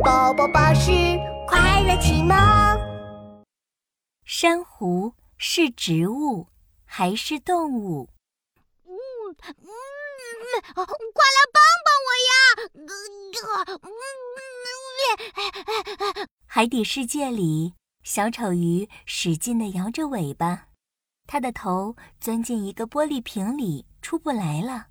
宝宝巴士快乐启蒙。珊瑚是植物还是动物？嗯嗯，快来帮帮我呀！海底世界里，小丑鱼使劲地摇着尾巴，它的头钻进一个玻璃瓶里，出不来了。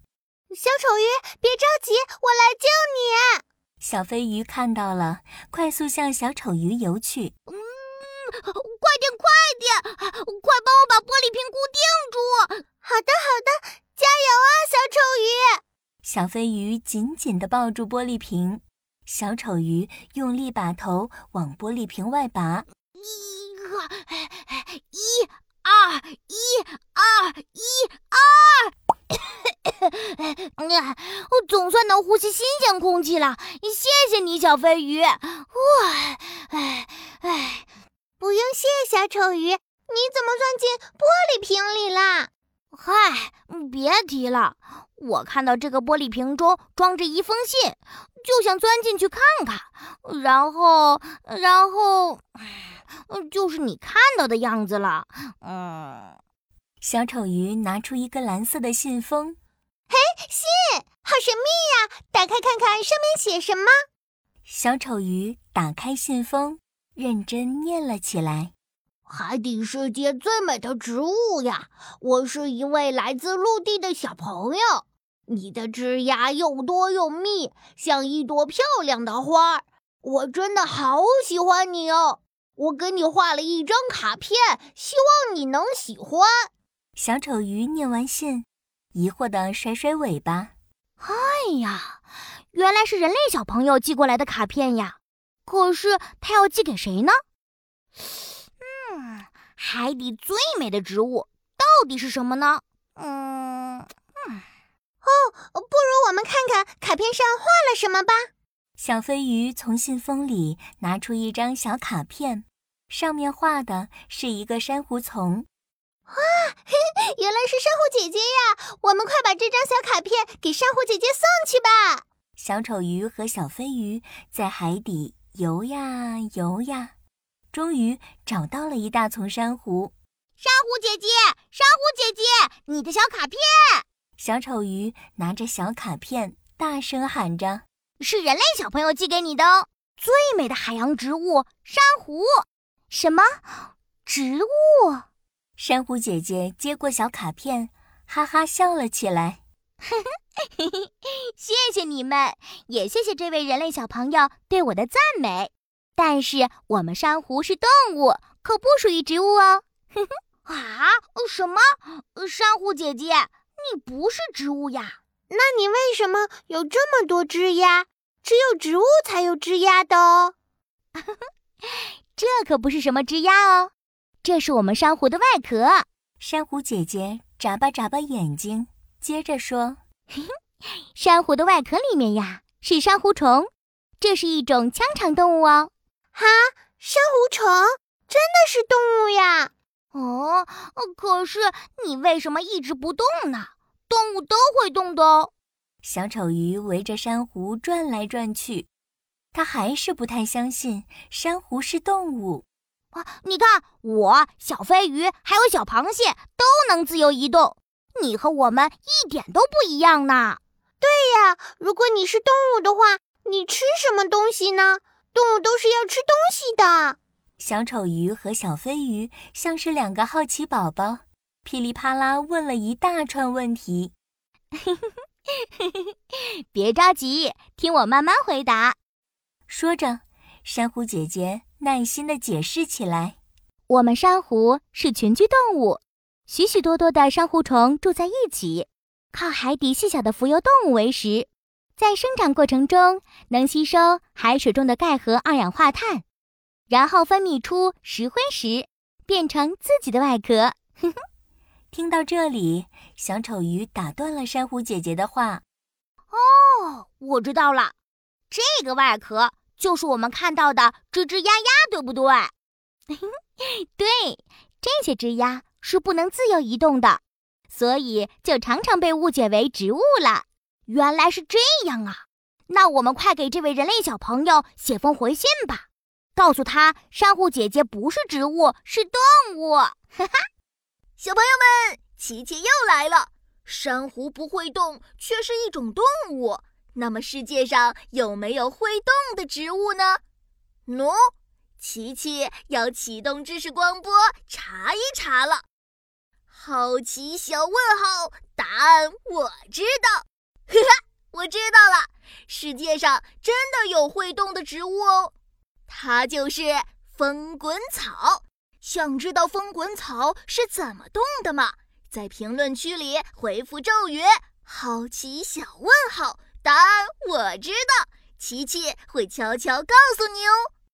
小丑鱼，别着急，我来救你。小飞鱼看到了，快速向小丑鱼游去。嗯，快点，快点，快帮我把玻璃瓶固定住！好的，好的，加油啊，小丑鱼！小飞鱼紧紧地抱住玻璃瓶，小丑鱼用力把头往玻璃瓶外拔。一个，一二，一二，一二。我总算能呼吸新鲜空气了，谢谢你，小飞鱼。哇，哎哎，不用谢，小丑鱼，你怎么钻进玻璃瓶里啦？嗨，别提了，我看到这个玻璃瓶中装着一封信，就想钻进去看看，然后，然后，就是你看到的样子了。嗯，小丑鱼拿出一个蓝色的信封。嘿，信，好神秘呀！打开看看，上面写什么？小丑鱼打开信封，认真念了起来：“海底世界最美的植物呀，我是一位来自陆地的小朋友。你的枝桠又多又密，像一朵漂亮的花儿。我真的好喜欢你哦！我给你画了一张卡片，希望你能喜欢。”小丑鱼念完信。疑惑地甩甩尾巴。哎呀，原来是人类小朋友寄过来的卡片呀！可是他要寄给谁呢？嗯，海底最美的植物到底是什么呢？嗯嗯，哦，不如我们看看卡片上画了什么吧。小飞鱼从信封里拿出一张小卡片，上面画的是一个珊瑚丛。哇，原来是珊瑚姐姐呀！我们快把这张小卡片给珊瑚姐姐送去吧。小丑鱼和小飞鱼在海底游呀游呀，终于找到了一大丛珊瑚。珊瑚姐姐，珊瑚姐姐，你的小卡片！小丑鱼拿着小卡片，大声喊着：“是人类小朋友寄给你的哦！最美的海洋植物——珊瑚。什么植物？”珊瑚姐姐接过小卡片，哈哈笑了起来。谢谢你们，也谢谢这位人类小朋友对我的赞美。但是我们珊瑚是动物，可不属于植物哦。啊？什么？珊瑚姐姐，你不是植物呀？那你为什么有这么多枝丫？只有植物才有枝丫的哦。这可不是什么枝丫哦。这是我们珊瑚的外壳。珊瑚姐姐眨巴眨巴眼睛，接着说：“珊瑚的外壳里面呀，是珊瑚虫，这是一种腔肠动物哦。”哈，珊瑚虫真的是动物呀？哦，可是你为什么一直不动呢？动物都会动的哦。小丑鱼围着珊瑚转来转去，它还是不太相信珊瑚是动物。啊！你看，我、小飞鱼还有小螃蟹都能自由移动，你和我们一点都不一样呢。对呀，如果你是动物的话，你吃什么东西呢？动物都是要吃东西的。小丑鱼和小飞鱼像是两个好奇宝宝，噼里啪啦问了一大串问题。别着急，听我慢慢回答。说着，珊瑚姐姐。耐心地解释起来：“我们珊瑚是群居动物，许许多多的珊瑚虫住在一起，靠海底细小的浮游动物为食，在生长过程中能吸收海水中的钙和二氧化碳，然后分泌出石灰石，变成自己的外壳。”哼哼听到这里，小丑鱼打断了珊瑚姐姐的话：“哦，我知道了，这个外壳。”就是我们看到的吱吱呀呀，对不对？对，这些枝丫是不能自由移动的，所以就常常被误解为植物了。原来是这样啊！那我们快给这位人类小朋友写封回信吧，告诉他珊瑚姐姐不是植物，是动物。哈哈，小朋友们，琪琪又来了。珊瑚不会动，却是一种动物。那么世界上有没有会动的植物呢？喏，琪琪要启动知识光波查一查了。好奇小问号，答案我知道。呵呵，我知道了，世界上真的有会动的植物哦，它就是风滚草。想知道风滚草是怎么动的吗？在评论区里回复咒语“好奇小问号”，答案我知道，琪琪会悄悄告诉你哦。